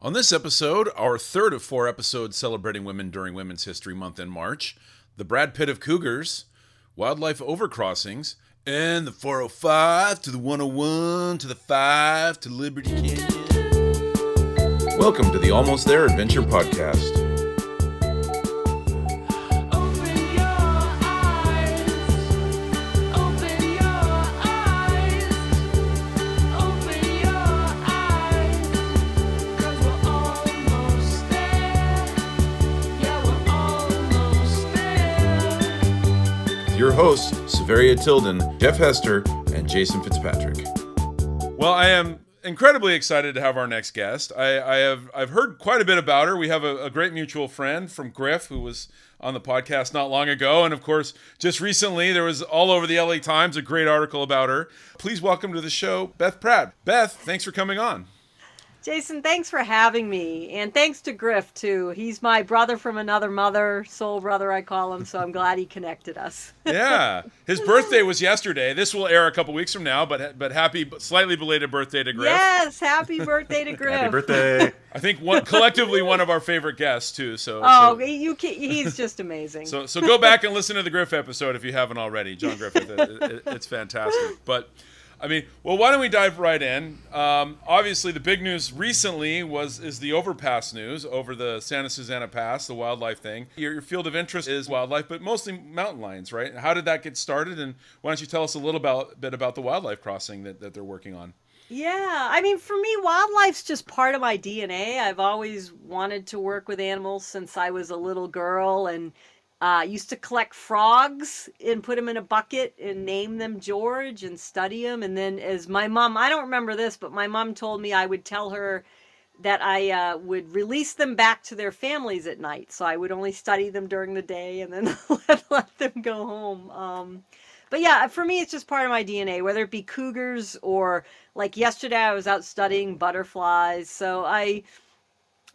On this episode, our third of four episodes celebrating women during Women's History Month in March, the Brad Pitt of Cougars, wildlife overcrossings, and the 405 to the 101 to the 5 to Liberty Canyon. Welcome to the Almost There Adventure Podcast. Hosts, Severia Tilden, Jeff Hester, and Jason Fitzpatrick. Well, I am incredibly excited to have our next guest. I, I have I've heard quite a bit about her. We have a, a great mutual friend from Griff who was on the podcast not long ago, and of course, just recently there was all over the LA Times a great article about her. Please welcome to the show, Beth Pratt. Beth, thanks for coming on. Jason, thanks for having me. And thanks to Griff, too. He's my brother from another mother, soul brother, I call him. So I'm glad he connected us. Yeah, his birthday was yesterday. This will air a couple weeks from now, but but happy, slightly belated birthday to Griff. yes, happy birthday to Griff. Happy birthday. I think one collectively one of our favorite guests too. So Oh, so, you can, he's just amazing. so so go back and listen to the Griff episode if you haven't already. John Griffith, it, it- it's fantastic. But I mean, well, why don't we dive right in? Um, obviously, the big news recently was is the overpass news over the Santa Susana Pass, the wildlife thing. Your, your field of interest is wildlife, but mostly mountain lions, right? How did that get started? And why don't you tell us a little about, bit about the wildlife crossing that, that they're working on? Yeah, I mean, for me, wildlife's just part of my DNA. I've always wanted to work with animals since I was a little girl and uh, used to collect frogs and put them in a bucket and name them George and study them. And then, as my mom, I don't remember this, but my mom told me I would tell her that I uh, would release them back to their families at night. So I would only study them during the day and then let, let them go home. Um, but yeah, for me, it's just part of my DNA, whether it be cougars or like yesterday, I was out studying butterflies. So I,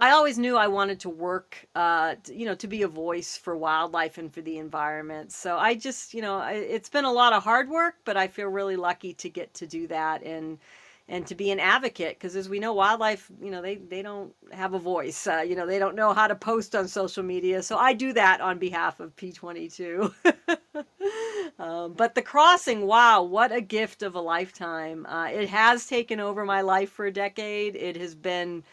I always knew I wanted to work, uh, t- you know, to be a voice for wildlife and for the environment. So I just, you know, I, it's been a lot of hard work, but I feel really lucky to get to do that and and to be an advocate because as we know wildlife you know they they don't have a voice. Uh, you know they don't know how to post on social media. So i do that on behalf of p22 um, but the crossing wow what a gift of a lifetime. Uh, it has taken over my life for a decade. It has been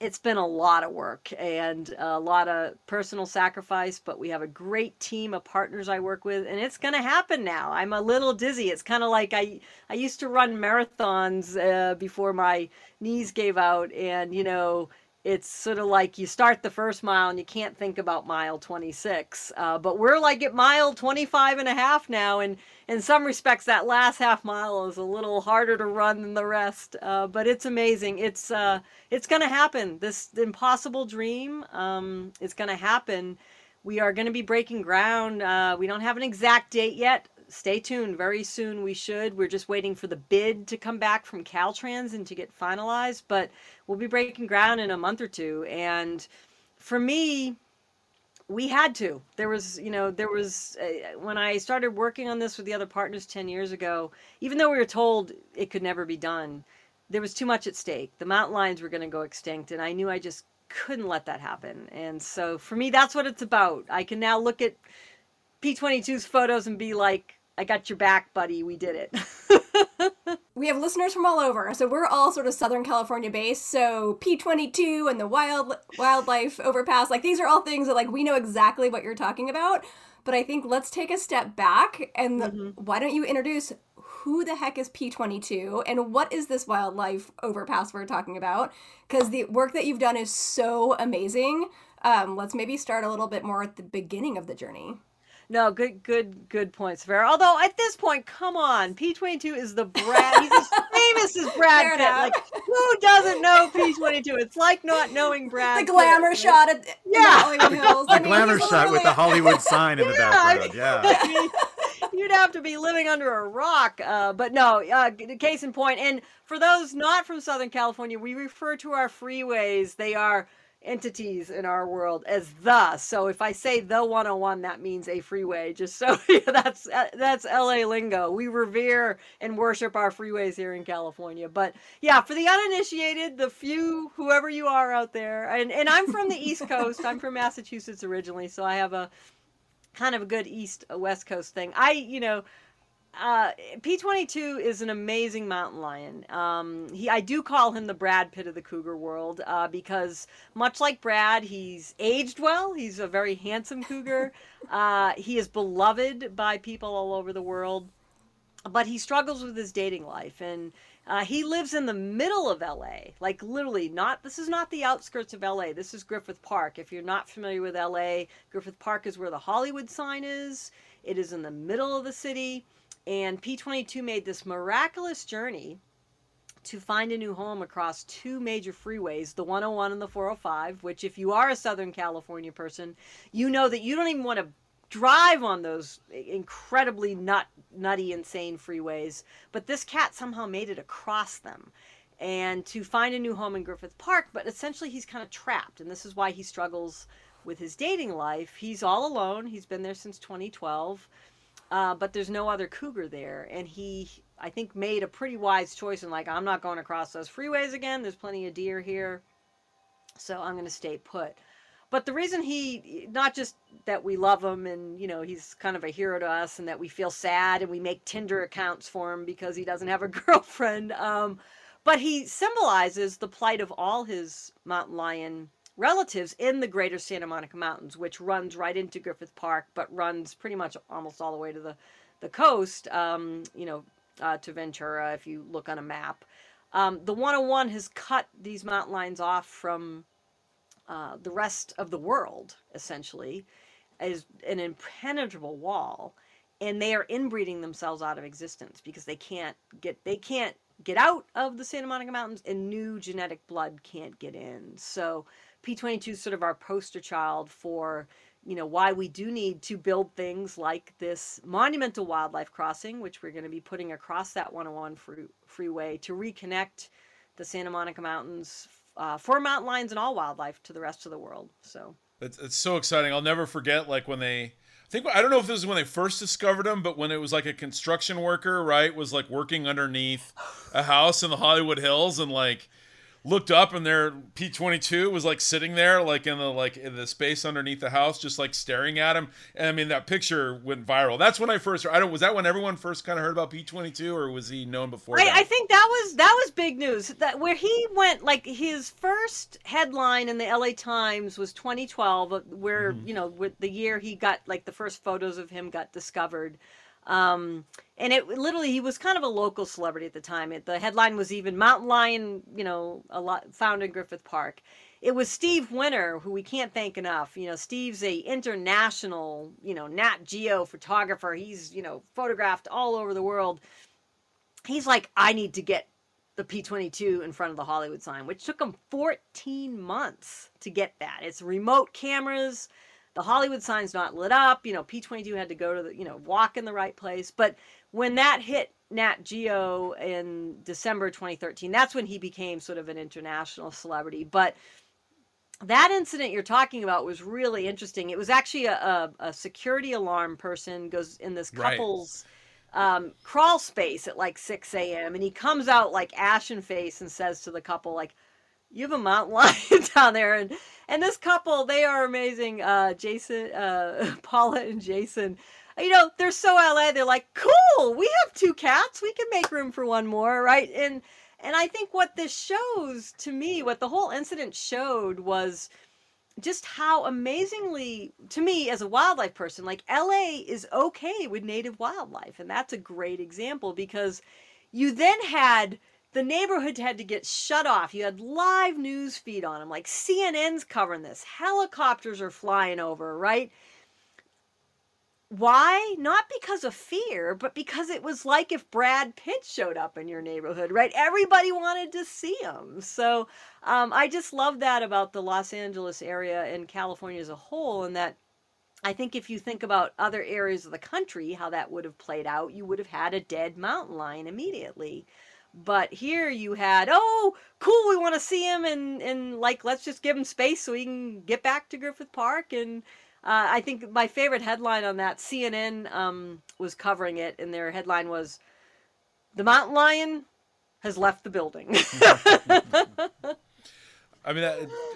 it's been a lot of work and a lot of personal sacrifice, but we have a great team of partners I work with, and it's going to happen now. I'm a little dizzy. It's kind of like I I used to run marathons uh, before my knees gave out, and you know. It's sort of like you start the first mile and you can't think about mile 26. Uh, but we're like at mile 25 and a half now. And in some respects, that last half mile is a little harder to run than the rest. Uh, but it's amazing. It's, uh, it's going to happen. This impossible dream um, is going to happen. We are going to be breaking ground. Uh, we don't have an exact date yet. Stay tuned. Very soon we should. We're just waiting for the bid to come back from Caltrans and to get finalized. But we'll be breaking ground in a month or two. And for me, we had to. There was, you know, there was uh, when I started working on this with the other partners 10 years ago, even though we were told it could never be done, there was too much at stake. The mountain lions were going to go extinct, and I knew I just couldn't let that happen. And so for me, that's what it's about. I can now look at P22's photos and be like, I got your back, buddy. We did it. we have listeners from all over, so we're all sort of Southern California based. So P22 and the wild wildlife overpass, like these are all things that like we know exactly what you're talking about. But I think let's take a step back and why don't you introduce who the heck is P22 and what is this wildlife overpass we're talking about? Because the work that you've done is so amazing. Um, let's maybe start a little bit more at the beginning of the journey. No, good, good, good points, Vera. Although at this point, come on, P twenty two is the Brad. He's as famous as Brad Fair Pitt. enough. Like, who doesn't know P twenty two? It's like not knowing Brad. The glamour right? shot at Yeah. yeah. Hollywood Hills. The glamour shot with the Hollywood sign in the Yeah, I background. mean- Yeah. I mean, you'd have to be living under a rock. Uh, but no, uh, case in point. And for those not from Southern California, we refer to our freeways. They are entities in our world as the. So if I say the 101, that means a freeway. Just so yeah, that's uh, that's LA lingo. We revere and worship our freeways here in California. But yeah, for the uninitiated, the few, whoever you are out there, and and I'm from the East Coast. I'm from Massachusetts originally, so I have a kind of a good East uh, West Coast thing. I you know uh, P22 is an amazing mountain lion. Um, he, I do call him the Brad Pitt of the cougar world uh, because, much like Brad, he's aged well. He's a very handsome cougar. Uh, he is beloved by people all over the world, but he struggles with his dating life and. Uh, he lives in the middle of LA, like literally not. This is not the outskirts of LA. This is Griffith Park. If you're not familiar with LA, Griffith Park is where the Hollywood sign is. It is in the middle of the city and P22 made this miraculous journey to find a new home across two major freeways, the 101 and the 405, which, if you are a Southern California person, you know that you don't even want to drive on those incredibly nut, nutty, insane freeways. But this cat somehow made it across them and to find a new home in Griffith Park. But essentially, he's kind of trapped, and this is why he struggles with his dating life. He's all alone, he's been there since 2012 uh, but there's no other cougar there. And he, I think, made a pretty wise choice and like, I'm not going across those freeways again. There's plenty of deer here, so I'm going to stay put. But the reason he, not just that we love him and you know he's kind of a hero to us, and that we feel sad and we make Tinder accounts for him because he doesn't have a girlfriend, um, but he symbolizes the plight of all his mountain lion relatives in the greater Santa Monica Mountains, which runs right into Griffith Park, but runs pretty much almost all the way to the, the coast, um, you know, uh, to Ventura if you look on a map. Um, the 101 has cut these mountain lines off from uh, the rest of the world, essentially, as an impenetrable wall. And they are inbreeding themselves out of existence because they can't get they can't get out of the Santa Monica Mountains, and new genetic blood can't get in. So P22 is sort of our poster child for you know why we do need to build things like this monumental wildlife crossing which we're going to be putting across that 101 free, freeway to reconnect the santa monica mountains uh, for mountain lions and all wildlife to the rest of the world so It's, it's so exciting. I'll never forget like when they I think I don't know if this is when they first discovered him, but when it was like a construction worker, right, was like working underneath a house in the Hollywood Hills and like looked up and there P22 was like sitting there like in the like in the space underneath the house just like staring at him. And I mean that picture went viral. That's when I first I don't was that when everyone first kind of heard about P22 or was he known before? I, I think that was that was big news. That where he went, like his first headline in the L.A. Times was 2012, uh, where you know, with the year he got like the first photos of him got discovered. Um, and it literally he was kind of a local celebrity at the time. It, the headline was even Mountain Lion, you know, a lot found in Griffith Park. It was Steve Winter, who we can't thank enough. You know, Steve's a international, you know, Nat Geo photographer. He's, you know, photographed all over the world. He's like, I need to get the P22 in front of the Hollywood sign, which took him 14 months to get that. It's remote cameras. The Hollywood sign's not lit up. You know, P22 had to go to the, you know, walk in the right place. But when that hit Nat Geo in December 2013, that's when he became sort of an international celebrity. But that incident you're talking about was really interesting. It was actually a, a, a security alarm person goes in this Right. couple's um, crawl space at like 6 a.m. and he comes out like ashen face and says to the couple like, "You have a mountain lion down there," and and this couple they are amazing. Uh, Jason, uh, Paula, and Jason. You know they're so LA. They're like, "Cool, we have two cats. We can make room for one more, right?" And and I think what this shows to me, what the whole incident showed was just how amazingly to me as a wildlife person like LA is okay with native wildlife and that's a great example because you then had the neighborhood had to get shut off you had live news feed on them like CNN's covering this helicopters are flying over right why? Not because of fear, but because it was like if Brad Pitt showed up in your neighborhood, right? Everybody wanted to see him. So um, I just love that about the Los Angeles area and California as a whole, and that I think if you think about other areas of the country, how that would have played out, you would have had a dead mountain lion immediately. But here you had, oh, cool, we want to see him, and and like let's just give him space so he can get back to Griffith Park. And uh, I think my favorite headline on that CNN um, was covering it, and their headline was, "The mountain lion has left the building." I mean,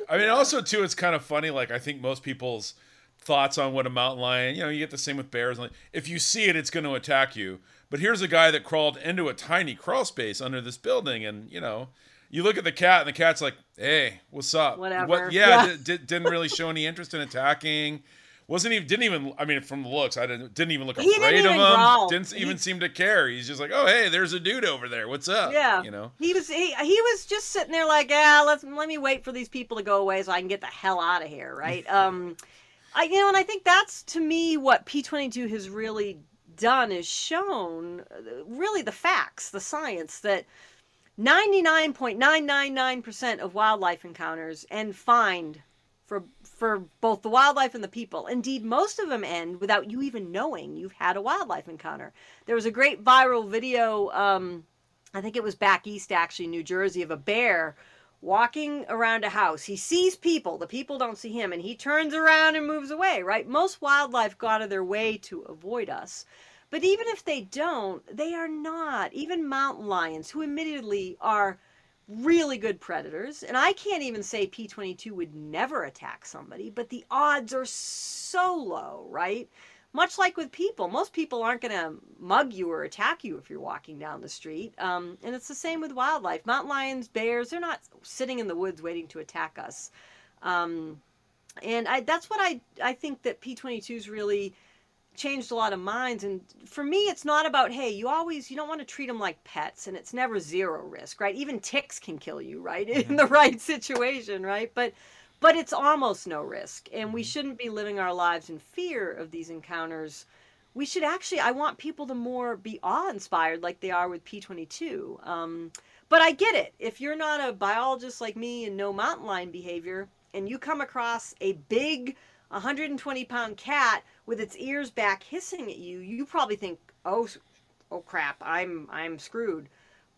I mean, also too, it's kind of funny. Like, I think most people's thoughts on what a mountain lion, you know, you get the same with bears. Like, if you see it, it's going to attack you. But here's a guy that crawled into a tiny crawl space under this building, and you know, you look at the cat, and the cat's like, "Hey, what's up? Whatever. What? Yeah, Yeah. di- didn't really show any interest in attacking." Wasn't even didn't even I mean from the looks I didn't didn't even look He didn't afraid of even him growl. didn't even He- seem to care he's just like oh hey there's a dude over there what's up Yeah, you know he was he, he was just sitting there like, yeah, let's let me wait for these people to go away so I can get the hell out of here, right? um, I you know, and I think that's to me what P twenty two has really done is shown uh, really the facts, the science that. 99.999% of wildlife encounters end for for both the wildlife and the people. Indeed, most of them end without you even knowing you've had a wildlife encounter. There was a great viral video, um, I think it was back east, actually, New Jersey, of a bear walking around a house. He sees people, the people don't see him, and he turns around and moves away, right? Most wildlife go out of their way to avoid us. But even if they don't, they are not. Even mountain lions, who admittedly are really good predators, and I can't even say P22 would never attack somebody, but the odds are so low, right? Much like with people, most people aren't going to mug you or attack you if you're walking down the street. Um, and it's the same with wildlife. Mountain lions, bears, they're not sitting in the woods waiting to attack us. Um, and I, that's what I, I think that P22's really changed a lot of minds and for me it's not about hey you always you don't want to treat them like pets and it's never zero risk right even ticks can kill you right in the right situation right but but it's almost no risk and we shouldn't be living our lives in fear of these encounters. We should actually i want people to more be awe-inspired like they are with p22 um, but i get it. If you're not a biologist like me and know mountain lion behavior and you come across a big 120 pound cat with its ears back hissing at you you probably think oh oh crap i'm i'm screwed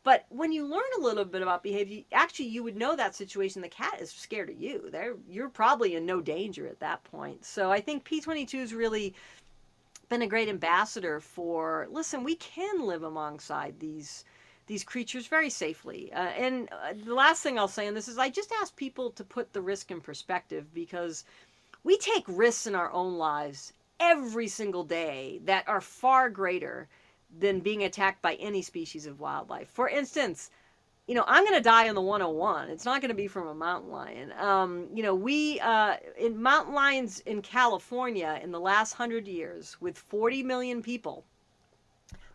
but when you learn a little bit about behavior actually you would know that situation. The cat is scared of you. They're, you're probably in no danger at that point. So i think p22 is really been a great ambassador for listen we can live alongside these these creatures very safely. Uh, and uh, the last thing i'll say on this is i just ask people to put the risk in perspective because we take risks in our own lives every single day that are far greater than being attacked by any species of wildlife for instance you know, I'm going to die on the 101. It's not going to be from a mountain lion. Um, you know, we, uh, in mountain lions in California in the last hundred years, with 40 million people,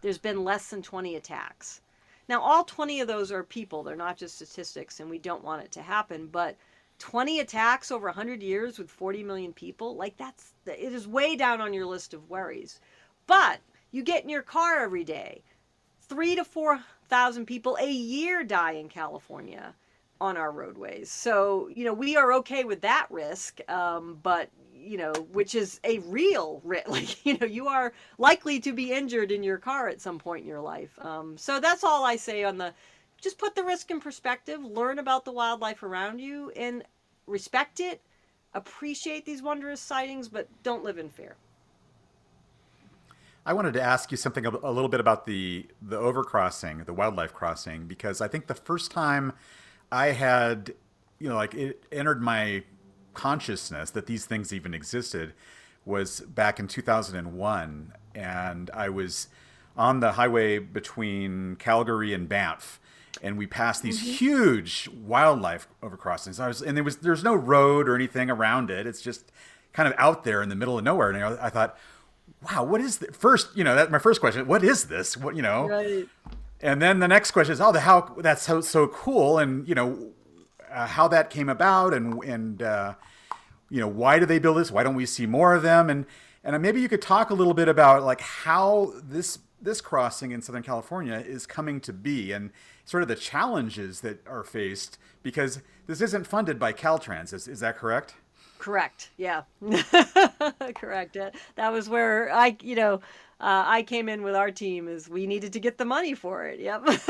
there's been less than 20 attacks. Now, all 20 of those are people. They're not just statistics, and we don't want it to happen. But 20 attacks over 100 years with 40 million people, like that's, it is way down on your list of worries. But you get in your car every day three to four thousand people a year die in California on our roadways. So you know we are okay with that risk, um, but you know which is a real risk. Like you know you are likely to be injured in your car at some point in your life. Um, so that's all I say on the. Just put the risk in perspective. Learn about the wildlife around you and respect it. Appreciate these wondrous sightings, but don't live in fear. I wanted to ask you something a, little bit about the the overcrossing, the wildlife crossing, because I think the first time I had, you know, like it entered my consciousness that these things even existed was back in 2001, and I was on the highway between Calgary and Banff, and we passed these mm-hmm. huge wildlife overcrossings. I was, and there was there's no road or anything around it. It's just kind of out there in the middle of nowhere. And I, I thought, wow, what is this? First, you know, that my first question, what is this? What, you know? Right. And then the next question is, oh, the how that's so so cool, and you know, uh, how that came about, and and uh, you know, why do they build this? Why don't we see more of them? And and maybe you could talk a little bit about like how this this crossing in Southern California is coming to be, and sort of the challenges that are faced because this isn't funded by Caltrans. Is is that correct? Correct. Yeah. Correct. Uh, That was where I, you know, uh, I came in with our team is we needed to get the money for it. Yep.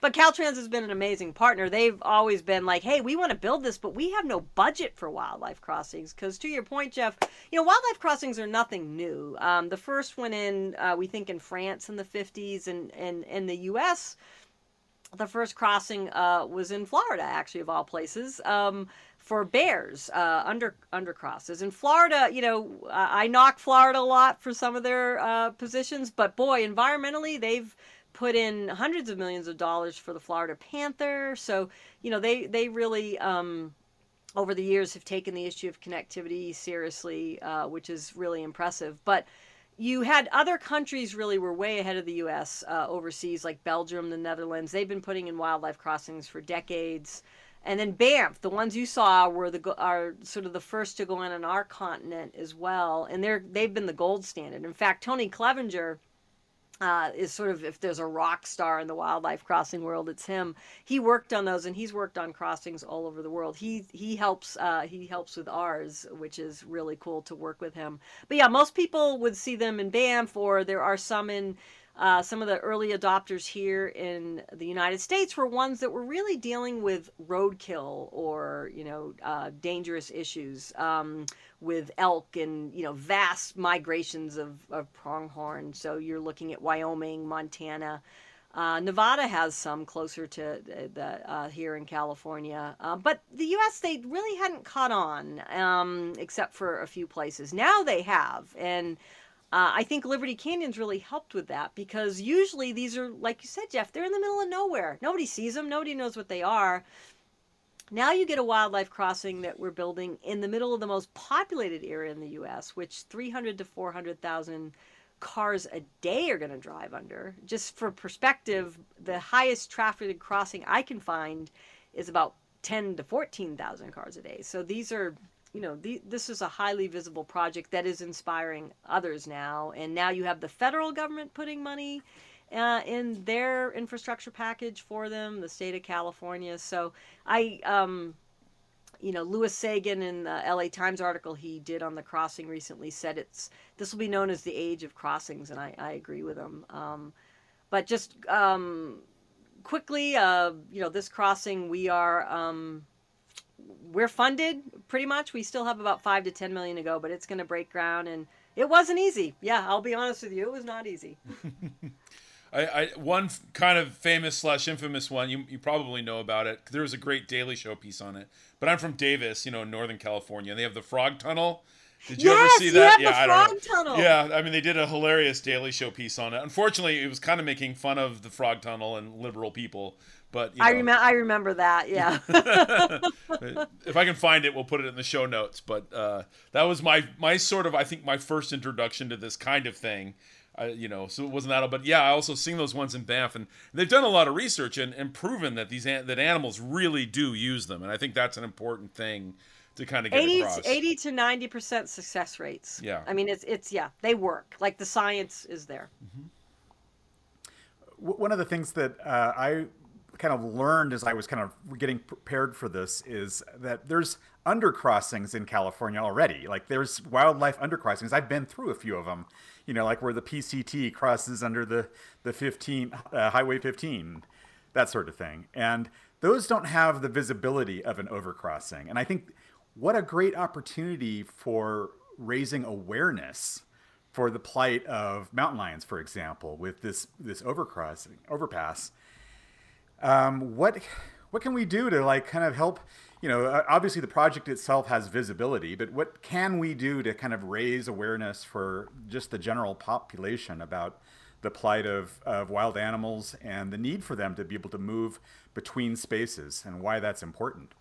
but Caltrans has been an amazing partner. They've always been like, hey, we want to build this, but we have no budget for wildlife crossings. Because to your point, Jeff, you know, wildlife crossings are nothing new. Um, the first one in, uh, we think in France in the 50s and, and in the U.S., the first crossing uh, was in Florida, actually, of all places, um, for bears uh, under undercrosses. In Florida, you know, I knock Florida a lot for some of their uh, positions, but boy, environmentally, they've put in hundreds of millions of dollars for the Florida panther. So, you know, they they really. Um, over the years, have taken the issue of connectivity seriously, uh, which is really impressive. But you had other countries really were way ahead of the U.S. Uh, overseas, like Belgium, the Netherlands. They've been putting in wildlife crossings for decades. And then Banff, the ones you saw were the are sort of the first to go in on our continent as well, and they're they've been the gold standard. In fact, Tony Clevenger uh, is sort of if there's a rock star in the wildlife crossing world, it's him. He worked on those, and he's worked on crossings all over the world. He he helps uh, he helps with ours, which is really cool to work with him. But yeah, most people would see them in Banff, or there are some in. Uh, some of the early adopters here in the United States were ones that were really dealing with roadkill or you know uh, dangerous issues um, with elk and you know vast migrations of, of pronghorn. So you're looking at Wyoming, Montana. Uh, Nevada has some closer to the, the uh, here in California, uh, but the U.S. they really hadn't caught on, um, except for a few places. Now they have, and uh, I think Liberty Canyon's really helped with that because usually these are, like you said, Jeff, they're in the middle of nowhere. Nobody sees them. Nobody knows what they are. Now you get a wildlife crossing that we're building in the middle of the most populated area in the U.S., which 300 to 400,000 cars a day are going to drive under. Just for perspective, the highest trafficked crossing I can find is about 10 to 14,000 cars a day. So these are, you know, the, this is a highly visible project that is inspiring others now. And now you have the federal government putting money uh, in their infrastructure package for them, the state of California. So I, um, you know, Louis Sahagun in the LA Times article he did on the crossing recently said it's this will be known as the age of crossings, and I, I agree with him. Um, but just um, quickly, uh, you know, this crossing we are um, we're funded pretty much. We still have about five to ten million to go, but it's going to break ground, and it wasn't easy. Yeah, I'll be honest with you, it was not easy. I, I one f- kind of famous slash infamous one. You you probably know about it. There was a great Daily Show piece on it. But I'm from Davis, you know, in Northern California, and they have the Frog Tunnel. Did you ever see that? have the I don't Frog Tunnel. Yeah, I mean, they did a hilarious Daily Show piece on it. Unfortunately, it was kind of making fun of the Frog Tunnel and liberal people. But you I remember. I remember that. Yeah. if I can find it, we'll put it in the show notes. But uh, that was my my sort of I think my first introduction to this kind of thing. I, you know, so it wasn't that. But yeah, I also seen those ones in Banff, and they've done a lot of research and, and proven that these an- that animals really do use them, and I think that's an important thing to kind of get 80 across. to, 80 to 90 percent success rates Yeah. i mean it's it's yeah they work like the science is there W- One of the things that uh, I kind of learned as I was kind of getting prepared for this is that there's undercrossings in California already. Like there's wildlife undercrossings. I've been through a few of them. You know, like where the PCT crosses under the the 15 uh, Highway 15, that sort of thing. And those don't have the visibility of an overcrossing. And I think what a great opportunity for raising awareness for the plight of mountain lions, for example, with this this overcrossing overpass. Um, what what can we do to like kind of help? You know, uh, obviously the project itself has visibility, but what can we do to kind of raise awareness for just the general population about the plight of, of wild animals and the need for them to be able to move between spaces and why that's important?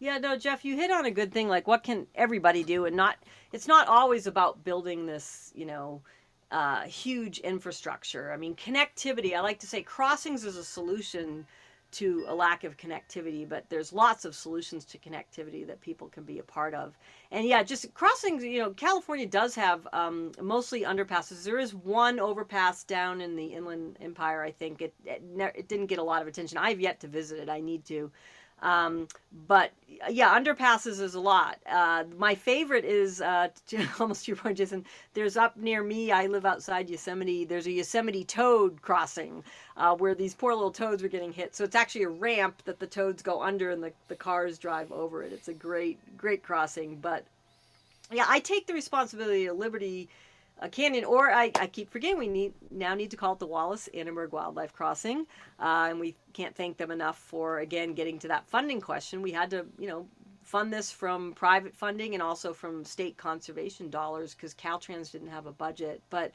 yeah no jeff you hit on a good thing like what can everybody do and not it's not always about building this you know uh, huge infrastructure. I mean connectivity i like to say crossings is a solution to a lack of connectivity but there's lots of solutions to connectivity that people can be a part of. And yeah just crossings you know california does have um, mostly underpasses. There is one overpass down in the inland empire i think. It it, it didn't get a lot of attention. I've yet to visit it. I need to um, but yeah, underpasses is a lot. Uh, my favorite is uh, almost to your point, Jason. There's up near me. I live outside Yosemite. There's a Yosemite toad crossing uh, where these poor little toads were getting hit. So it's actually a ramp that the toads go under and the, the cars drive over it. It's a great great crossing. But yeah, I take the responsibility of Liberty uh, Canyon, or I, I keep forgetting we need now need to call it the Wallis Annenberg Wildlife Crossing, uh, and we can't thank them enough for again getting to that funding question. We had to you know fund this from private funding and also from state conservation dollars because Caltrans didn't have a budget, but.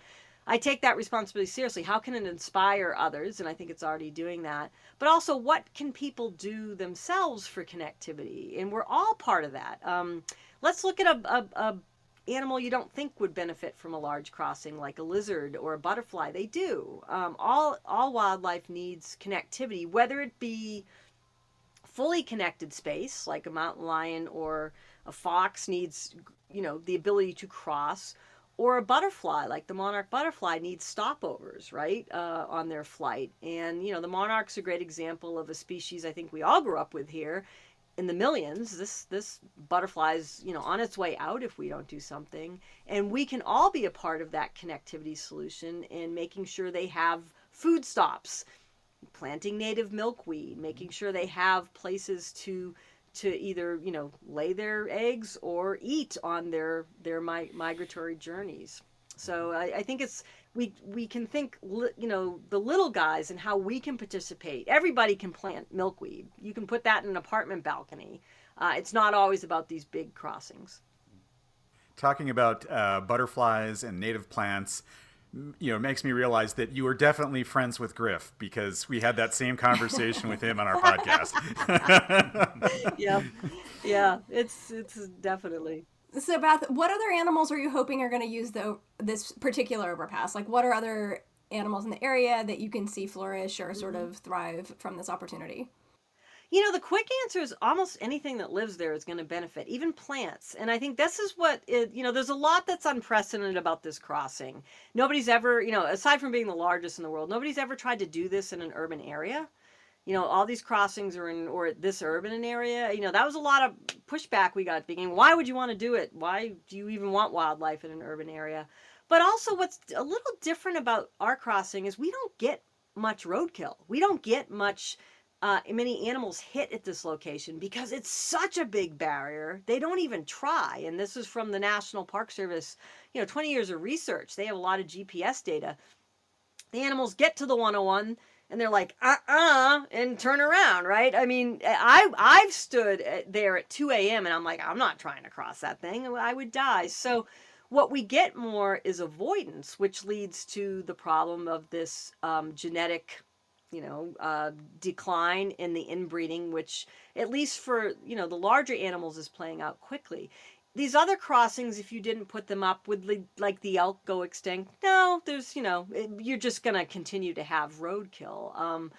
I take that responsibility seriously. How can it inspire others? And I think it's already doing that. But also, what can people do themselves for connectivity? And we're all part of that. Um, let's look at a, a, a animal you don't think would benefit from a large crossing, like a lizard or a butterfly. They do. Um, all all wildlife needs connectivity, whether it be fully connected space, like a mountain lion or a fox needs, you know, the ability to cross, or a butterfly, like the monarch butterfly, needs stopovers, right, uh, on their flight. And you know, the monarch's a great example of a species I think we all grew up with here in the millions this this butterfly's you know on its way out if we don't do something. And we can all be a part of that connectivity solution in making sure they have food stops planting native milkweed making sure they have places to to either you know lay their eggs or eat on their their mi- migratory journeys. So I, I think it's we we can think you know the little guys and how we can participate. Everybody can plant milkweed. You can put that in an apartment balcony. Uh, it's not always about these big crossings. Talking about uh, butterflies and native plants, you know, makes me realize that you are definitely friends with Griff because we had that same conversation with him on our podcast. yeah, yeah, it's it's definitely. So, Beth, what other animals are you hoping are going to use the this particular overpass? Like, what are other animals in the area that you can see flourish or sort mm-hmm. of thrive from this opportunity? You know, the quick answer is almost anything that lives there is going to benefit, even plants. And I think this is what it, you know, there's a lot that's unprecedented about this crossing. Nobody's ever, you know, aside from being the largest in the world, nobody's ever tried to do this in an urban area. You know, all these crossings are in or this urban area. You know, that was a lot of pushback we got beginning. Why would you want to do it? Why do you even want wildlife in an urban area? But also, what's a little different about our crossing is we don't get much roadkill. We don't get much uh, many animals hit at this location because it's such a big barrier. They don't even try. And this is from the National Park Service, you know, 20 years of research. They have a lot of GPS data. The animals get to the 101 and they're like, uh uh, and turn around, right? I mean, I, I've stood at- there at 2 a.m. and I'm like, I'm not trying to cross that thing. I would die. So, what we get more is avoidance, which leads to the problem of this um, genetic you know uh, decline in the inbreeding which at least for you know the larger animals is playing out quickly these other crossings if you didn't put them up would le- like the elk go extinct no there's you know it, you're just going to continue to have roadkill um,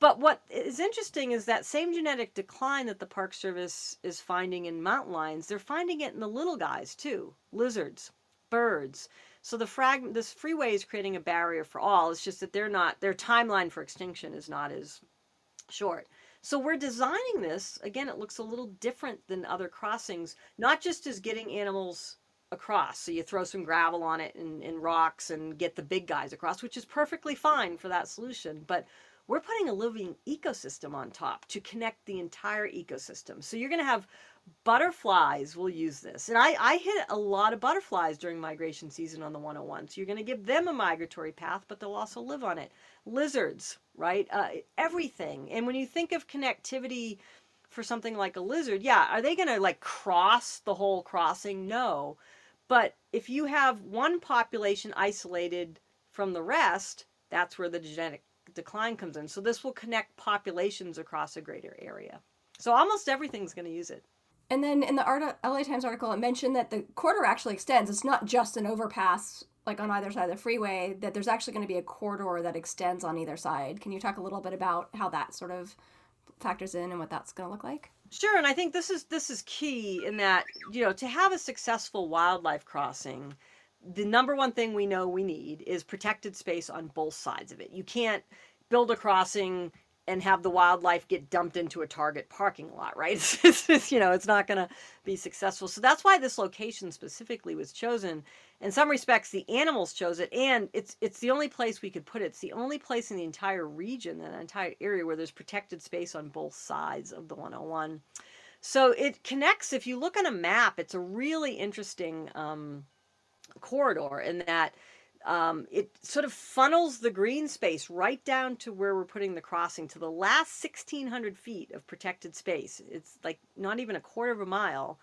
but what is interesting is that same genetic decline that the park service is finding in mountain lions they're finding it in the little guys too lizards birds so the frag this freeway is creating a barrier for all. It's just that they're not their timeline for extinction is not as short. So we're designing this again. It looks a little different than other crossings, not just as getting animals across. So you throw some gravel on it and, and rocks and get the big guys across, which is perfectly fine for that solution. But we're putting a living ecosystem on top to connect the entire ecosystem. So you're going to have butterflies will use this. And I, I hit a lot of butterflies during migration season on the 101. So you're going to give them a migratory path, but they'll also live on it. Lizards, right? Uh, everything. And when you think of connectivity for something like a lizard, yeah, are they going to like cross the whole crossing? No. But if you have one population isolated from the rest, that's where the genetic decline comes in. So this will connect populations across a greater area. So almost everything's going to use it. And then in the LA Times article, it mentioned that the corridor actually extends. It's not just an overpass like on either side of the freeway. That there's actually going to be a corridor that extends on either side. Can you talk a little bit about how that sort of factors in and what that's going to look like? Sure, and I think this is this is key in that you know to have a successful wildlife crossing, the number one thing we know we need is protected space on both sides of it. You can't build a crossing and have the wildlife get dumped into a target parking lot, right? It's, it's, you know, it's not going to be successful. So that's why this location specifically was chosen. In some respects, the animals chose it, and it's it's the only place we could put it. It's the only place in the entire region, the entire area, where there's protected space on both sides of the 101. So it connects. If you look on a map, it's a really interesting um, corridor in that um, it sort of funnels the green space right down to where we're putting the crossing to the last 1600 feet of protected space. It's like not even a quarter of a mile.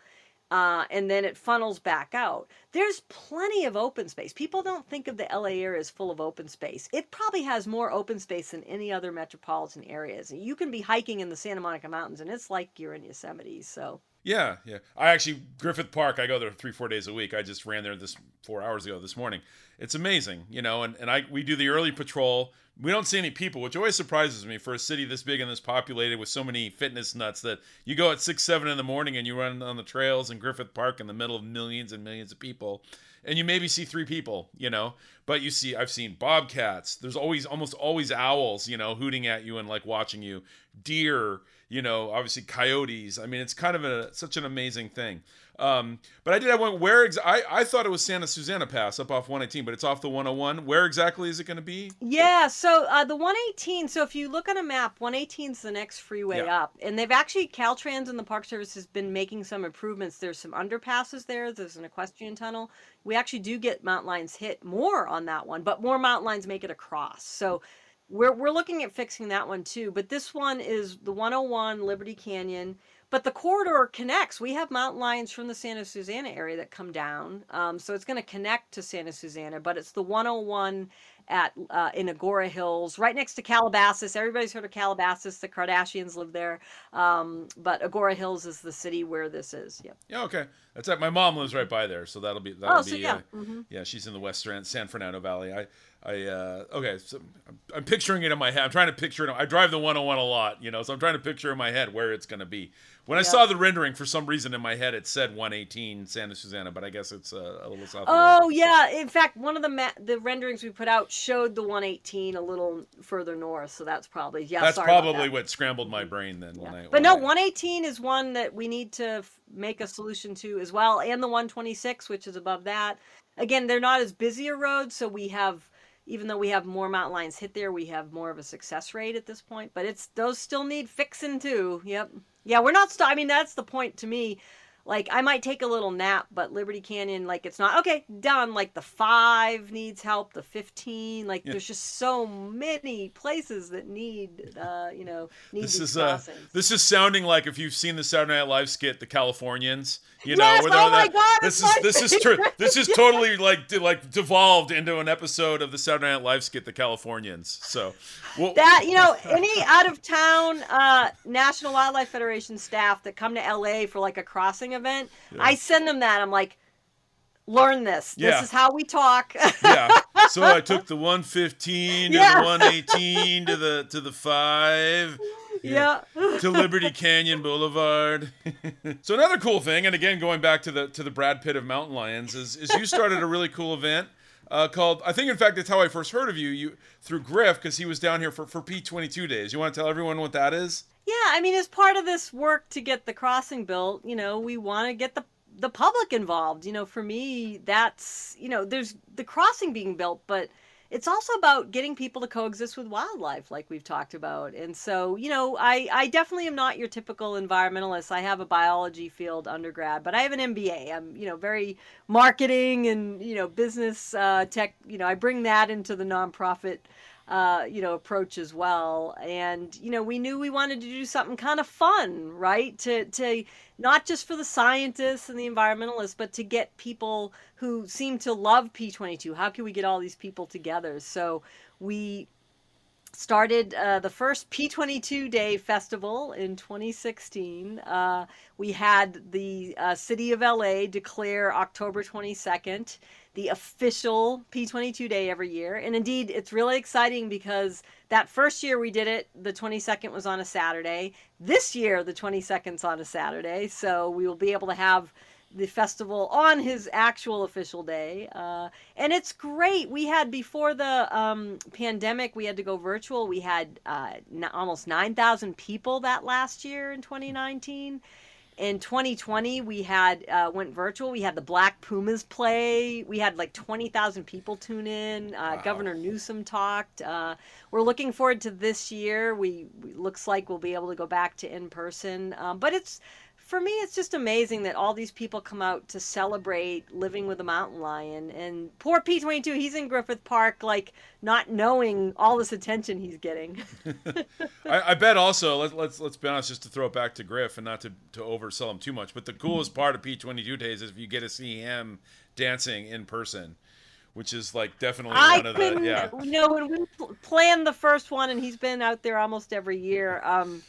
Uh, and then it funnels back out. There's plenty of open space. People don't think of the LA area as full of open space. It probably has more open space than any other metropolitan areas. You can be hiking in the Santa Monica Mountains, and it's like you're in Yosemite. So Yeah, yeah. I actually Griffith Park. I go there three, four days a week. I just ran there this four hours ago this morning. It's amazing, you know. And and I we do the early patrol. We don't see any people, which always surprises me for a city this big and this populated with so many fitness nuts. That you go at six, seven in the morning and you run on the trails in Griffith Park in the middle of millions and millions of people, and you maybe see three people, you know. But you see, I've seen bobcats. There's always, almost always owls, you know, hooting at you and like watching you. Deer, you know, obviously coyotes. I mean, it's kind of a such an amazing thing. Um, but I did have one. Where ex- I I thought it was Santa Susana Pass up off 118, but it's off the 101. Where exactly is it going to be? Yeah, so uh, the 118. So if you look on a map, 118 is the next freeway Yeah. up, and they've actually Caltrans and the Park Service has been making some improvements. There's some underpasses there. There's an equestrian tunnel. We actually do get mountain lions hit more on that one, but more mountain lions make it across. So we're we're looking at fixing that one too. But this one is the 101 Liberty Canyon. But the corridor connects. We have mountain lions from the Santa Susana area that come down, um, so it's going to connect to Santa Susana. But it's the 101 at uh, in Agoura Hills, right next to Calabasas. Everybody's heard of Calabasas. The Kardashians live there, um, but Agoura Hills is the city where this is. Yep. Yeah, okay. That's it. My mom lives right by there, so that'll be that'll Oh, be so yeah. uh, Mhm. yeah. She's in the West San San Fernando Valley. I I uh, okay. So I'm, I'm picturing it in my head. I'm trying to picture it. I drive the 101 a lot, you know, so I'm trying to picture in my head where it's going to be. When I saw the rendering, for some reason in my head it said 118 Santa Susana, but I guess it's uh, a little south. Oh yeah. In fact, one of the ma- the renderings we put out showed the 118 a little further north, so that's probably yeah. That's probably that. what scrambled my brain then. When Yeah. I, But when no, I- 118 is one that we need to f- make a solution to as well, and the 126, which is above that. Again, they're not as busy a road, so we have, even though we have more mountain lions hit there, we have more of a success rate at this point. But it's those still need fixing too. Yep. Yeah, we're not. St- I mean, that's the point to me. Like I might take a little nap, but Liberty Canyon, like it's not okay, done. Like the five needs help, the fifteen, like Yeah. there's just so many places that need, uh, you know, need this is uh, this is sounding like if you've seen the Saturday Night Live skit, "The Californians." You know, Yes, where oh my that- God, this is this is tr- this is totally like de- like devolved into an episode of the Saturday Night Live skit, "The Californians." So, well, that you know any out of town uh, National Wildlife Federation staff that come to LA for like a crossing event, I send them that. I'm like, learn this. Yeah. This is how we talk. yeah. So I took the 115 to Yeah. the 118 to the to the five. yeah. to Liberty Canyon Boulevard. so another cool thing, and again going back to the to the Brad Pitt of mountain lions, is is you started a really cool event uh, called I think in fact that's how I first heard of you you through Griff because he was down here for for P22 days. You want to tell everyone what that is? Yeah, I mean, as part of this work to get the crossing built, you know, we want to get the the public involved. You know, for me, that's you know, there's the crossing being built, but it's also about getting people to coexist with wildlife, like we've talked about. And so, you know, I I definitely am not your typical environmentalist. I have a biology field undergrad, but I have an MBA. I'm you know very marketing and you know business uh, tech. You know, I bring that into the nonprofit uh, you know, approach as well. And you know, we knew we wanted to do something kind of fun, right? To to not just for the scientists and the environmentalists, but to get people who seem to love P22. How can we get all these people together? So we started uh, the first P22 Day Festival in 2016. Uh, we had the uh, city of LA declare October 22nd the official P22 Day every year. And indeed, it's really exciting because that first year we did it, the 22nd was on a Saturday. This year, the 22nd's on a Saturday. So we will be able to have the festival on his actual official day. Uh, and it's great. We had before the um, pandemic, we had to go virtual. We had uh, n- almost 9,000 people that last year in 2019 in 2020 we had uh, went virtual. We had the black pumas play. We had like 20000 people tune in. Uh, Wow. governor newsom talked. Uh, we're looking forward to this year. We, we looks like we'll be able to go back to in person. Um, but it's for me it's just amazing that all these people come out to celebrate living with a mountain lion and poor p22 he's in griffith park like not knowing all this attention he's getting I, I bet also let, let's let's be honest, just to throw it back to Griff and not to, to oversell him too much. But the coolest part of P twenty two days is if you get to see him dancing in person, which is like definitely I one of the yeah. You know, when we pl- planned the first one, and he's been out there almost every year. Um,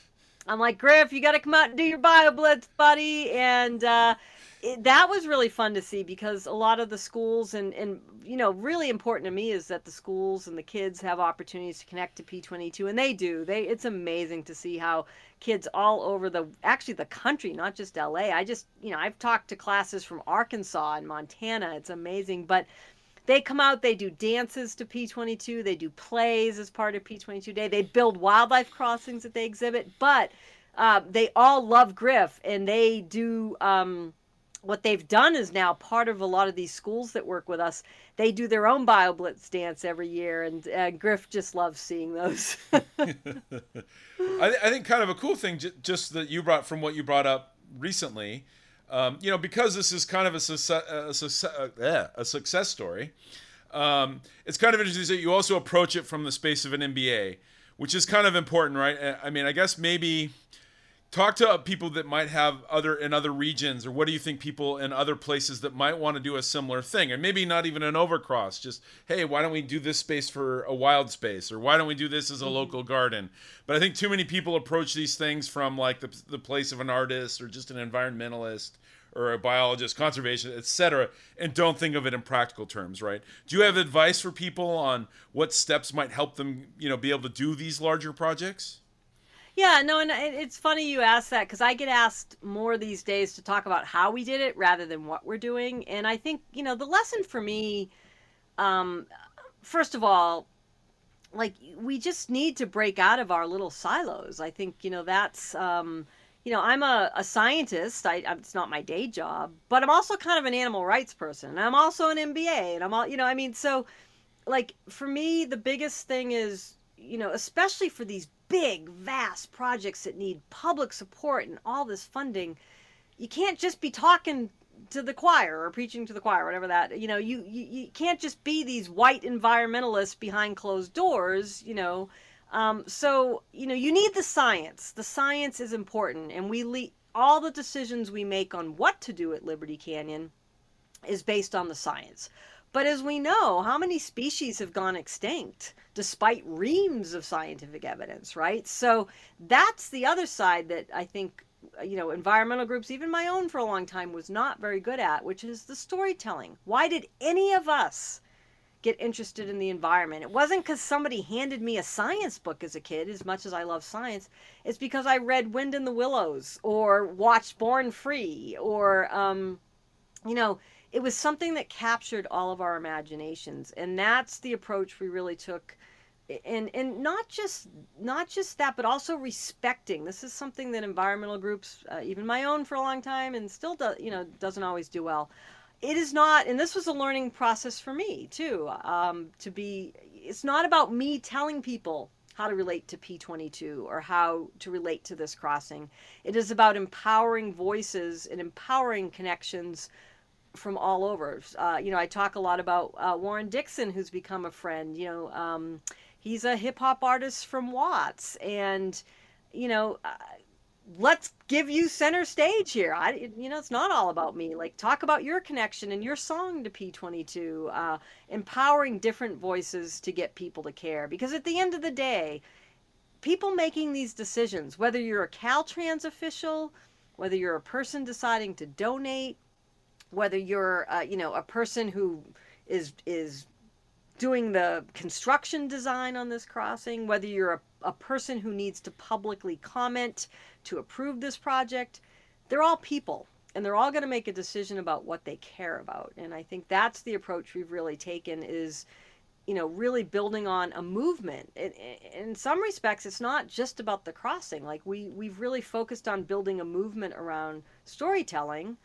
I'm like, Griff, you got to come out and do your bio blitz, buddy. And uh, it, that was really fun to see because a lot of the schools and and you know, really important to me is that the schools and the kids have opportunities to connect to P22, and they do. They it's amazing to see how kids all over the actually the country, not just LA. I just you know I've talked to classes from Arkansas and Montana. It's amazing, but they come out they do dances to p22 they do plays as part of p22 day they build wildlife crossings that they exhibit but uh, they all love griff and they do um, what they've done is now part of a lot of these schools that work with us they do their own bioblitz dance every year and uh, griff just loves seeing those I, th- I think kind of a cool thing, j- just that you brought from what you brought up recently. Um, you know, because this is kind of a success, a, success, uh, a success story. Um, it's kind of interesting that you also approach it from the space of an MBA, which is kind of important, right? Uh, I mean, I guess maybe talk to people that might have other in other regions or what do you think people in other places that might want to do a similar thing? And maybe not even an overcross just hey why don't we do this space for a wild space? Or why don't we do this as a mm-hmm. local garden? But i think too many people approach these things from like the, the place of an artist or just an environmentalist or a biologist conservation etc and don't think of it in practical terms right? Do you have advice for people on what steps might help them you know be able to do these larger projects Yeah, no, and it's funny you ask that because I get asked more these days to talk about how we did it rather than what we're doing. And I think, you know, the lesson for me, um, first of all, like we just need to break out of our little silos. I think, you know, that's, um, you know, I'm a, a scientist. I, it's not my day job, but I'm also kind of an animal rights person. I'm also an MBA. And I'm all, you know, I mean, so like for me, the biggest thing is, you know, especially for these big, vast projects that need public support and all this funding, you can't just be talking to the choir or preaching to the choir, whatever that. You know, you you, you can't just be these white environmentalists behind closed doors. You know, um, so you know you need the science. The science is important, and we le- all the decisions we make on what to do at Liberty Canyon is based on the science. But as we know, how many species have gone extinct despite reams of scientific evidence, right? So that's the other side that I think, you know, environmental groups, even my own for a long time, was not very good at, which is the storytelling. Why did any of us get interested in the environment? It wasn't because somebody handed me a science book as a kid, as much as I love science. It's because I read Wind in the Willows or watched Born Free or, um, you know, it was something that captured all of our imaginations and that's the approach we really took. And and not just not just that but also respecting. This is something that environmental groups uh, even my own for a long time and still do, you know doesn't always do well. It is not and this was a learning process for me too um, to be it's not about me telling people how to relate to p22 or how to relate to this crossing. It is about empowering voices and empowering connections from all over. Uh, you know, I talk a lot about uh, Warren Dixon, who's become a friend. You know, um, he's a hip hop artist from Watts, and you know, uh, let's give you center stage here. I, you know, it's not all about me. Like, talk about your connection and your song to P22, uh, empowering different voices to get people to care. Because at the end of the day, people making these decisions, whether you're a Caltrans official, whether you're a person deciding to donate, whether you're uh, you know a person who is is doing the construction design on this crossing whether you're a, a person who needs to publicly comment to approve this project they're all people and they're all going to make a decision about what they care about. And I think that's the approach we've really taken is you know really building on a movement in, in some respects it's not just about the crossing like we we've really focused on building a movement around storytelling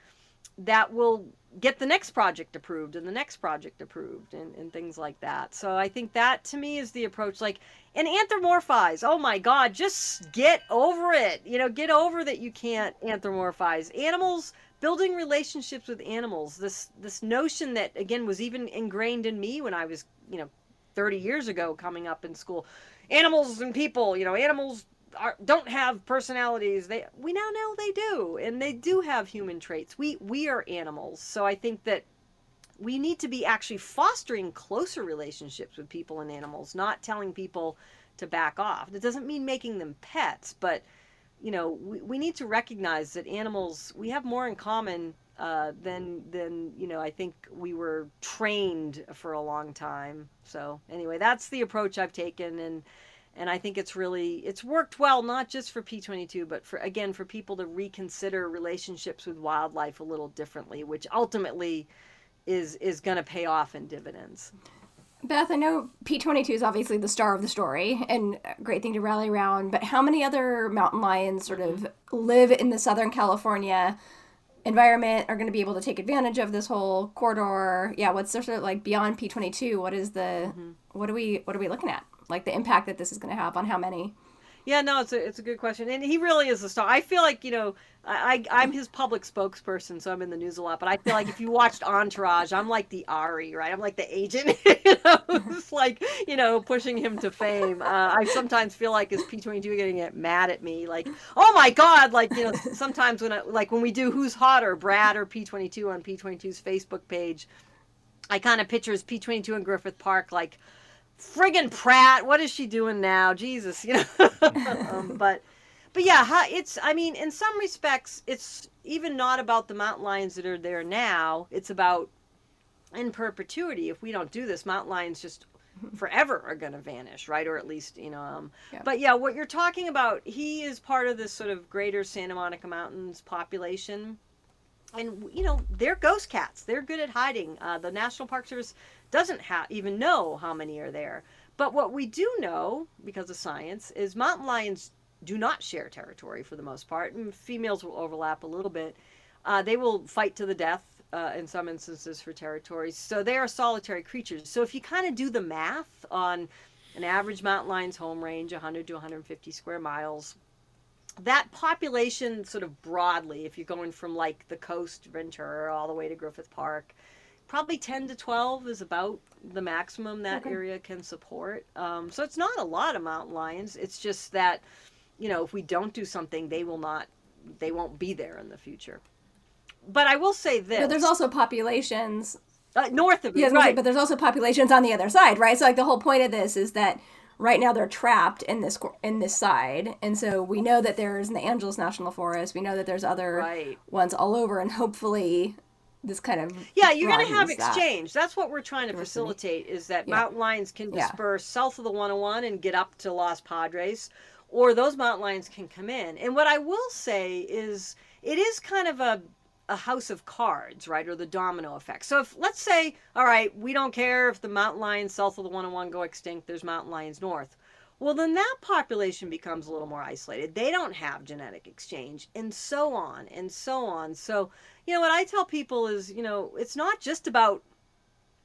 that will get the next project approved and the next project approved and, and things like that. So i think that to me is the approach like and anthropomorphize. Oh my god just get over it. You know get over that you can't anthropomorphize. Animals building relationships with animals. This this notion that again was even ingrained in me when i was you know 30 years ago coming up in school. Animals and people you know animals are, don't have personalities. They we now know they do and they do have human traits. We we are animals so i think that we need to be actually fostering closer relationships with people and animals not telling people to back off. That doesn't mean making them pets but you know we, we need to recognize that animals we have more in common uh, than than you know I think we were trained for a long time. So anyway, that's the approach I've taken, and and I think it's really it's worked well not just for P22, but for again for people to reconsider relationships with wildlife a little differently, which ultimately is is going to pay off in dividends. Beth, I know P22 is obviously the star of the story and a great thing to rally around, but how many other mountain lions sort of live in the Southern California environment are going to be able to take advantage of this whole corridor? Yeah, what's sort of like beyond P22? What is the mm-hmm. what are we what are we looking at? Like the impact that this is going to have on how many? Yeah, no, it's a it's a good question, and he really is a star. I feel like you know, I, I I'm his public spokesperson, so I'm in the news a lot. But I feel like if you watched Entourage, I'm like the Ari, right? I'm like the agent, you know, who's like you know pushing him to fame. Uh, I sometimes feel like is P22 getting get mad at me, like oh my god, like you know, sometimes when I, like when we do who's hotter, Brad or P22 on P22's Facebook page, I kind of picture as P22 in Griffith Park, like friggin' Pratt, what is she doing now? Jesus, you know. um, but, but yeah, it's. I mean, in some respects, it's even not about the mountain lions that are there now. It's about in perpetuity. If we don't do this, mountain lions just forever are going to vanish, right? Or at least, you know. Um, Yeah. But yeah, what you're talking about, he is part of this sort of greater Santa Monica Mountains population and you know they're ghost cats they're good at hiding uh, the national park service doesn't ha- even know how many are there. But what we do know because of science is mountain lions do not share territory for the most part and females will overlap a little bit. Uh, they will fight to the death uh, in some instances for territory. So they are solitary creatures. So if you kind of do the math on an average mountain lion's home range 100 to 150 square miles that population sort of broadly if you're going from like the coast ventura all the way to griffith park probably 10 to 12 is about the maximum that Okay. area can support um, so it's not a lot of mountain lions it's just that you know if we don't do something they will not they won't be there in the future but i will say this But there's also populations uh, north of it Yeah, I was gonna say, right but there's also populations on the other side, right? So like the whole point of this is that right now they're trapped in this in this side, and so we know that there's in the Angeles National Forest. We know that there's other Right. ones all over, and hopefully this kind of Yeah, you're going to have broadens that. exchange. That's what we're trying to Diversity. facilitate is that Yeah. mountain lions can Yeah. disperse south of the 101 and get up to Los Padres or those mountain lions can come in. And what I will say is it is kind of a a house of cards, right? Or the domino effect. So if let's say, all right, we don't care if the mountain lions south of the 101 go extinct, there's mountain lions north. Well, then that population becomes a little more isolated. They don't have genetic exchange, and so on and so on. So, you know, what I tell people is, you know, it's not just about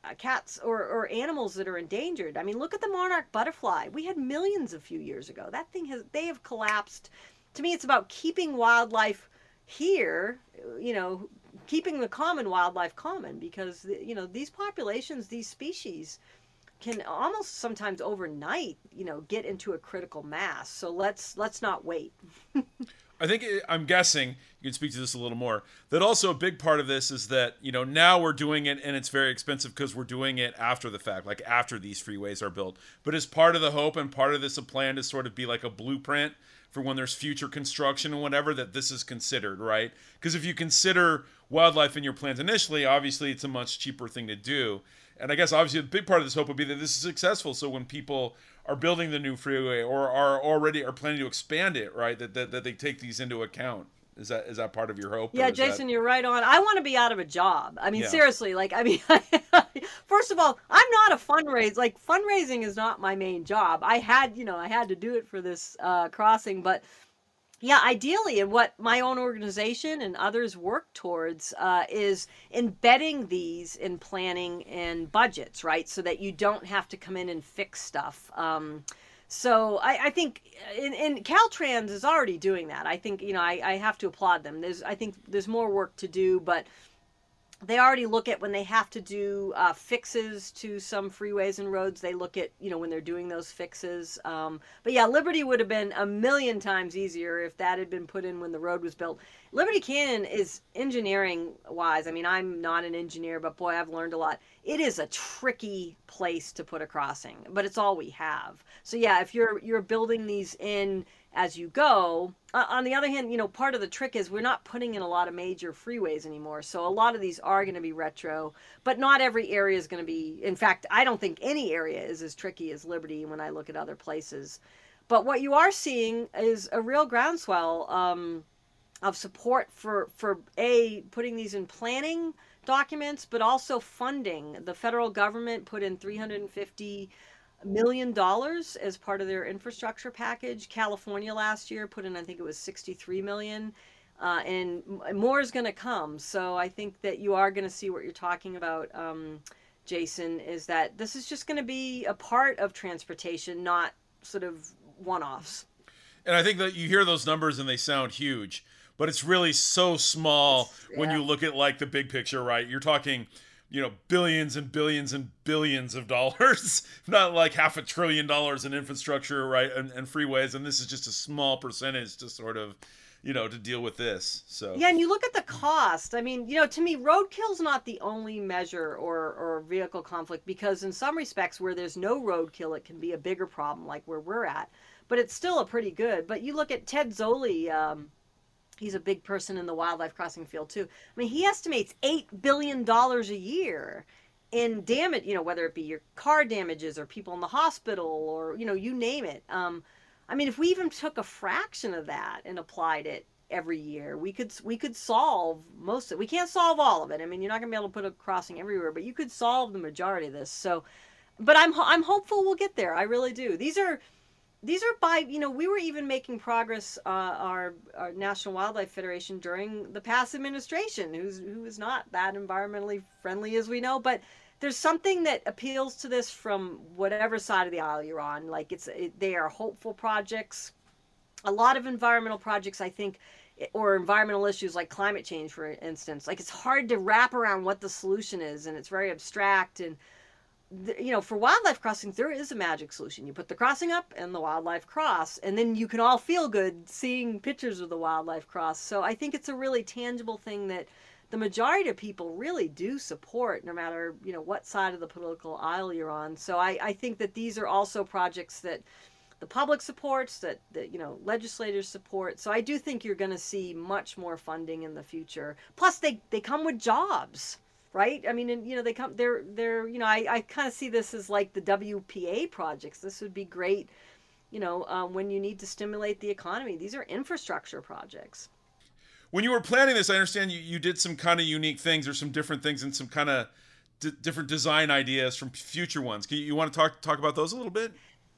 uh, cats or, or animals that are endangered. I mean, look at the monarch butterfly. We had millions a few years ago. That thing has, they have collapsed. To me, it's about keeping wildlife here, you know, keeping the common wildlife common because, you know, these populations, these species, can almost sometimes overnight, you know, get into a critical mass. So let's let's not wait. I think I'm guessing you can speak to this a little more. That also a big part of this is that you know now we're doing it and it's very expensive because we're doing it after the fact, like after these freeways are built. But as part of the hope and part of this a plan to sort of be like a blueprint for when there's future construction and whatever that this is considered, right? Because if you consider wildlife in your plans initially, obviously it's a much cheaper thing to do. And I guess obviously a big part of this hope would be that this is successful. So when people are building the new freeway or are already are planning to expand it, right, that, that, that they take these into account. Is that is that part of your hope? Yeah, is that- Jason, you're right on. I want to be out of a job. I mean, Yeah. seriously, like, I mean, first of all, I'm not a fundraise. Like, fundraising is not my main job. I had, you know, I had to do it for this uh, crossing, but yeah, ideally, and what my own organization and others work towards uh, is embedding these in planning and budgets, right? So that you don't have to come in and fix stuff. Um, so I, I think, in, and Caltrans is already doing that. I think you know I, I have to applaud them. There's I think there's more work to do, but they already look at when they have to do uh, fixes to some freeways and roads. They look at you know when they're doing those fixes. Um, but yeah, Liberty would have been a million times easier if that had been put in when the road was built. Liberty Canyon is engineering wise. I mean, I'm not an engineer, but boy, I've learned a lot. It is a tricky place to put a crossing, but it's all we have. So yeah, if you're you're building these in as you go. Uh, on the other hand, you know, part of the trick is we're not putting in a lot of major freeways anymore. So a lot of these are going to be retro, but not every area is going to be. In fact, I don't think any area is as tricky as Liberty when I look at other places. But what you are seeing is a real groundswell um, of support for for a putting these in planning documents, but also funding. The federal government put in 350 million dollars as part of their infrastructure package. California last year put in, I think it was 63 million. Uh, and more is going to come. So I think that you are going to see what you're talking about, um, Jason, is that this is just going to be a part of transportation, not sort of one offs. And I think that you hear those numbers and they sound huge, but it's really so small when you look at like the big picture, right? You're talking, you know, billions and billions and billions of dollars, not like half a trillion dollars in infrastructure, right? And, and freeways. And this is just a small percentage to sort of, you know, to deal with this. So, Yeah, and you look at the cost. I mean, you know, to me, roadkill's not the only measure or, or vehicle conflict because in some respects, where there's no roadkill, it can be a bigger problem, like where we're at. But it's still a pretty good. But you look at Ted Zoli. Um, he's a big person in the wildlife crossing field too. I mean, he estimates eight billion dollars a year in damage. You know, whether it be your car damages or people in the hospital or you know, you name it. Um, I mean, if we even took a fraction of that and applied it every year, we could we could solve most of it. We can't solve all of it. I mean, you're not gonna be able to put a crossing everywhere, but you could solve the majority of this. So, but I'm I'm hopeful we'll get there. I really do. These are these are by you know we were even making progress uh, our, our national wildlife federation during the past administration who's who is not that environmentally friendly as we know but there's something that appeals to this from whatever side of the aisle you're on. Like it's it, they are hopeful projects. A lot of environmental projects i think or environmental issues like climate change for instance like it's hard to wrap around what the solution is and it's very abstract and you know, for wildlife crossings, there is a magic solution. You put the crossing up and the wildlife cross, and then you can all feel good seeing pictures of the wildlife cross. So I think it's a really tangible thing that the majority of people really do support, no matter you know what side of the political aisle you're on. So I, I think that these are also projects that the public supports, that, that you know legislators support. So I do think you're going to see much more funding in the future. Plus, they they come with jobs right? I mean, and, you know, they come, they're, they're, you know, I, I kind of see this as like the WPA projects. This would be great, you know, um, when you need to stimulate the economy. These are infrastructure projects. when you were planning this, I understand you, you did some kind of unique things or some different things and some kind of d- different design ideas from future ones. Can you, you want to talk talk about those a little bit?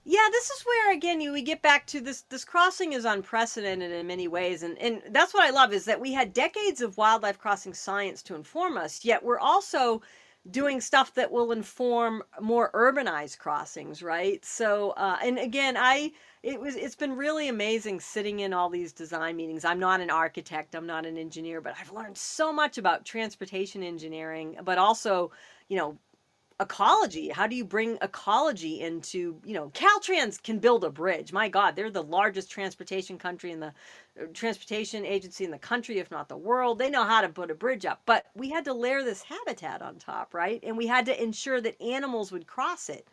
Yeah, this is where again you we get back to this this crossing is unprecedented in many ways and and that's what I love is that we had decades of wildlife crossing science to inform us yet we're also doing stuff that will inform more urbanized crossings, right? So uh, and again I it was it's been really amazing sitting in all these design meetings. I'm not an architect, I'm not an engineer, but I've learned so much about transportation engineering, but also, you know, ecology. How do you bring ecology into you know caltrans can build a bridge. My god they're the largest transportation country in the uh, transportation agency in the country if not the world. They know how to put a bridge up. But we had to layer this habitat on top right? And we had to ensure that animals would cross it.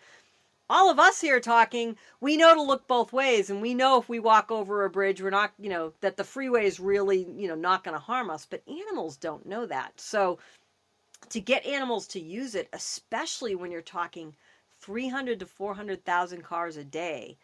All of us here talking we know to look both ways and we know if we walk over a bridge we're not you know that the freeway is really you know not going to harm us. But animals don't know that. So to get animals to use it, especially when you're talking 300 to 400,000 cars a day,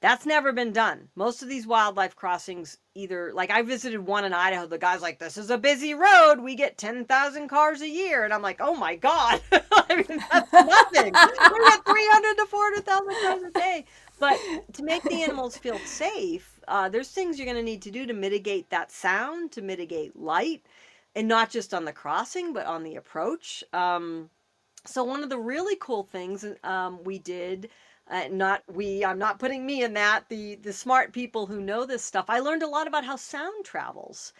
That's never been done. Most of these wildlife crossings, either like I visited one in Idaho, the guy's like, This is a busy road. We get 10,000 cars a year. And I'm like, Oh my God. I mean, that's nothing. we get 300 to 400,000 cars a day. But to make the animals feel safe, uh, there's things you're going to need to do to mitigate that sound, to mitigate light, and not just on the crossing, but on the approach. Um, so one of the really cool things um, we did uh, not we i'm not putting me in that the the smart people who know this stuff i learned a lot about how sound travels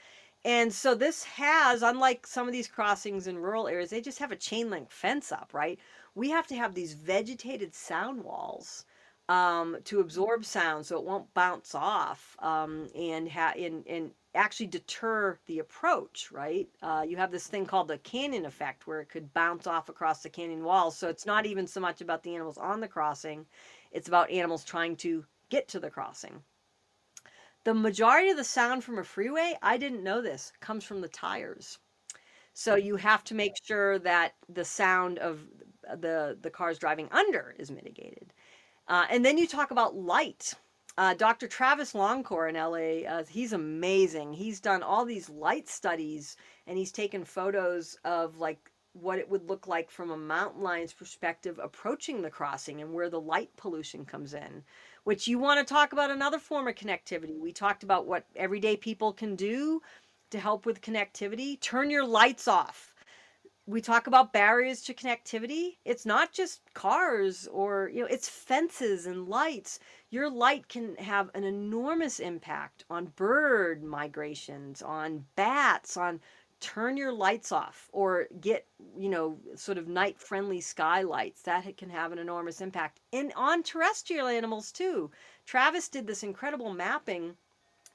and so this has unlike some of these crossings in rural areas they just have a chain link fence up right we have to have these vegetated sound walls um, to absorb sound so it won't bounce off um, and ha- and, actually deter the approach right? Uh, you have this thing called the canyon effect where it could bounce off across the canyon walls so it's not even so much about the animals on the crossing it's about animals trying to get to the crossing. The majority of the sound from a freeway i didn't know this comes from the tires. So you have to make sure that the sound of the the cars driving under is mitigated. Uh, and then you talk about light. Uh, Dr. Travis Longcore in LA, uh, he's amazing. He's done all these light studies and he's taken photos of like what it would look like from a mountain lion's perspective approaching the crossing and where the light pollution comes in. Which you want to talk about another form of connectivity. We talked about what everyday people can do to help with connectivity. Turn your lights off we talk about barriers to connectivity. It's not just cars or you know it's fences and lights. Your light can have an enormous impact on bird migrations on bats on turn your lights off or get you know sort of night friendly skylights. That can have an enormous impact. And on terrestrial animals too. Travis did this incredible mapping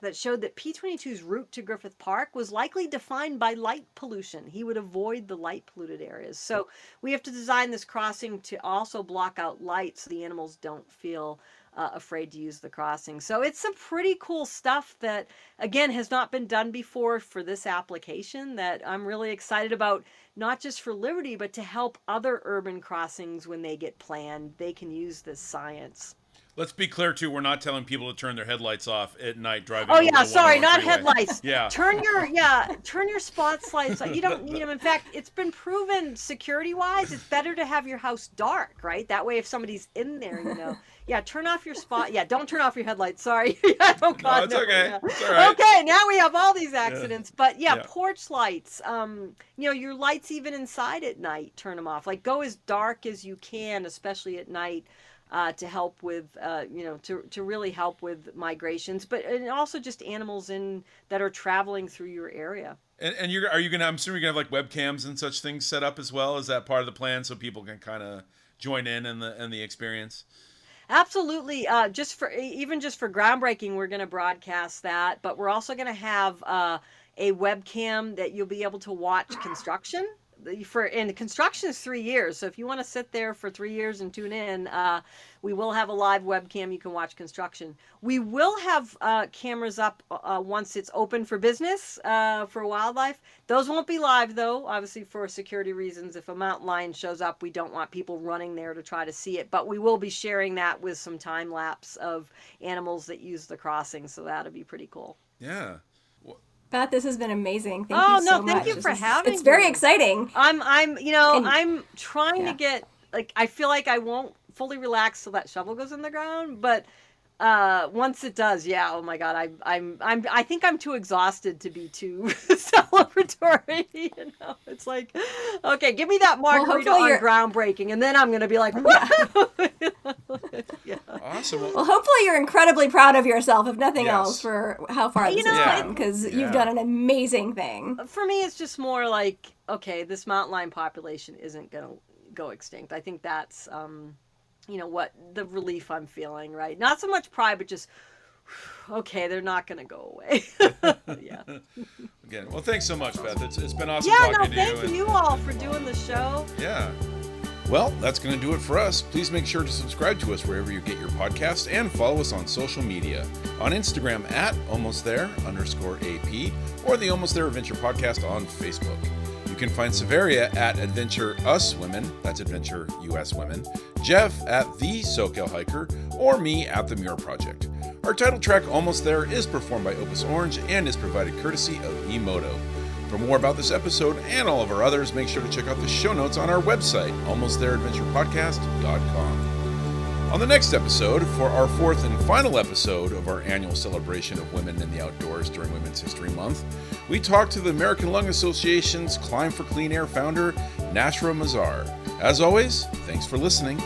that showed that P22's route to Griffith Park was likely defined by light pollution. He would avoid the light polluted areas. So we have to design this crossing to also block out light so the animals don't feel uh, afraid to use the crossing. So it's some pretty cool stuff that, again, has not been done before for this application that I'm really excited about, not just for Liberty, but to help other urban crossings when they get planned. They can use this science. Let's be clear too. We're not telling people to turn their headlights off at night driving. Oh yeah, sorry, not freeway. headlights. Yeah. Turn your yeah, turn your spotlights. on. You don't need them. In fact, it's been proven security wise, it's better to have your house dark, right? That way, if somebody's in there, you know. Yeah, turn off your spot. Yeah, don't turn off your headlights. Sorry. yeah, oh God, it's okay. yeah. It's right. Okay, now we have all these accidents. But yeah, Yeah. porch lights. Um, you know, your lights even inside at night, turn them off. Like go as dark as you can, especially at night uh, to help with uh, you know to, to really help with migrations but and also just animals in that are traveling through your area And, and you're are you gonna? I'm assuming you're gonna have like webcams and such things set up as well. Is that part of the plan so people can kind of join in in the in the experience? absolutely uh, just for even just for groundbreaking we're going to broadcast that but we're also going to have uh, a webcam that you'll be able to watch construction for and construction is three years so if you want to sit there for three years and tune in uh, we will have a live webcam you can watch construction. We will have uh, cameras up uh, once it's open for business uh, for wildlife. Those won't be live though obviously for security reasons. If a mountain lion shows up we don't want people running there to try to see it but we will be sharing that with some time lapse of animals that use the crossing so that'll be pretty cool. Yeah. Beth, this has been amazing. Thank Oh, you no, so thank much. you This for is- having It's very me. exciting. I'm I'm you know And- I'm trying yeah. to get like I feel like I won't fully relax till that shovel goes in the ground, but uh once it does, yeah, oh my god, I I'm I'm I think I'm too exhausted to be too celebratory, you know. It's like okay, give me that margarita hopefully on you're- groundbreaking and then I'm going to be like yeah. Awesome. Well, Well, hopefully you're incredibly proud of yourself, if nothing Yes. else, for how far You this know, has I- come, because Yeah. you've done an amazing thing. For me it's just more like okay, this mountain lion population isn't going to go extinct. I think that's um you know what the relief I'm feeling, right? Not so much pride, but just okay, they're not going to go away. yeah. again, well, thanks so much, Beth. It's, it's been awesome Yeah, talking no, thank you. and- you all for doing the show. Yeah. Well, that's going to do it for us. Please make sure to subscribe to us wherever you get your podcast and follow us on social media. On Instagram at almost there underscore AP or the Almost There Adventure Podcast on Facebook. You can find Severia at Adventure Us Women, that's Adventure US Women, Jeff at The SoCal Hiker, or me at The Muir Project. Our title track, Almost There, is performed by Opus Orange and is provided courtesy of Emoto. For more about this episode and all of our others, make sure to check out the show notes on our website, almostthereadventurepodcast.com. On the next episode, for our fourth and final episode of our annual celebration of women in the outdoors during Women's History Month, we talk to the American Lung Association's Climb for Clean Air founder, Nashra Mazar. As always, thanks for listening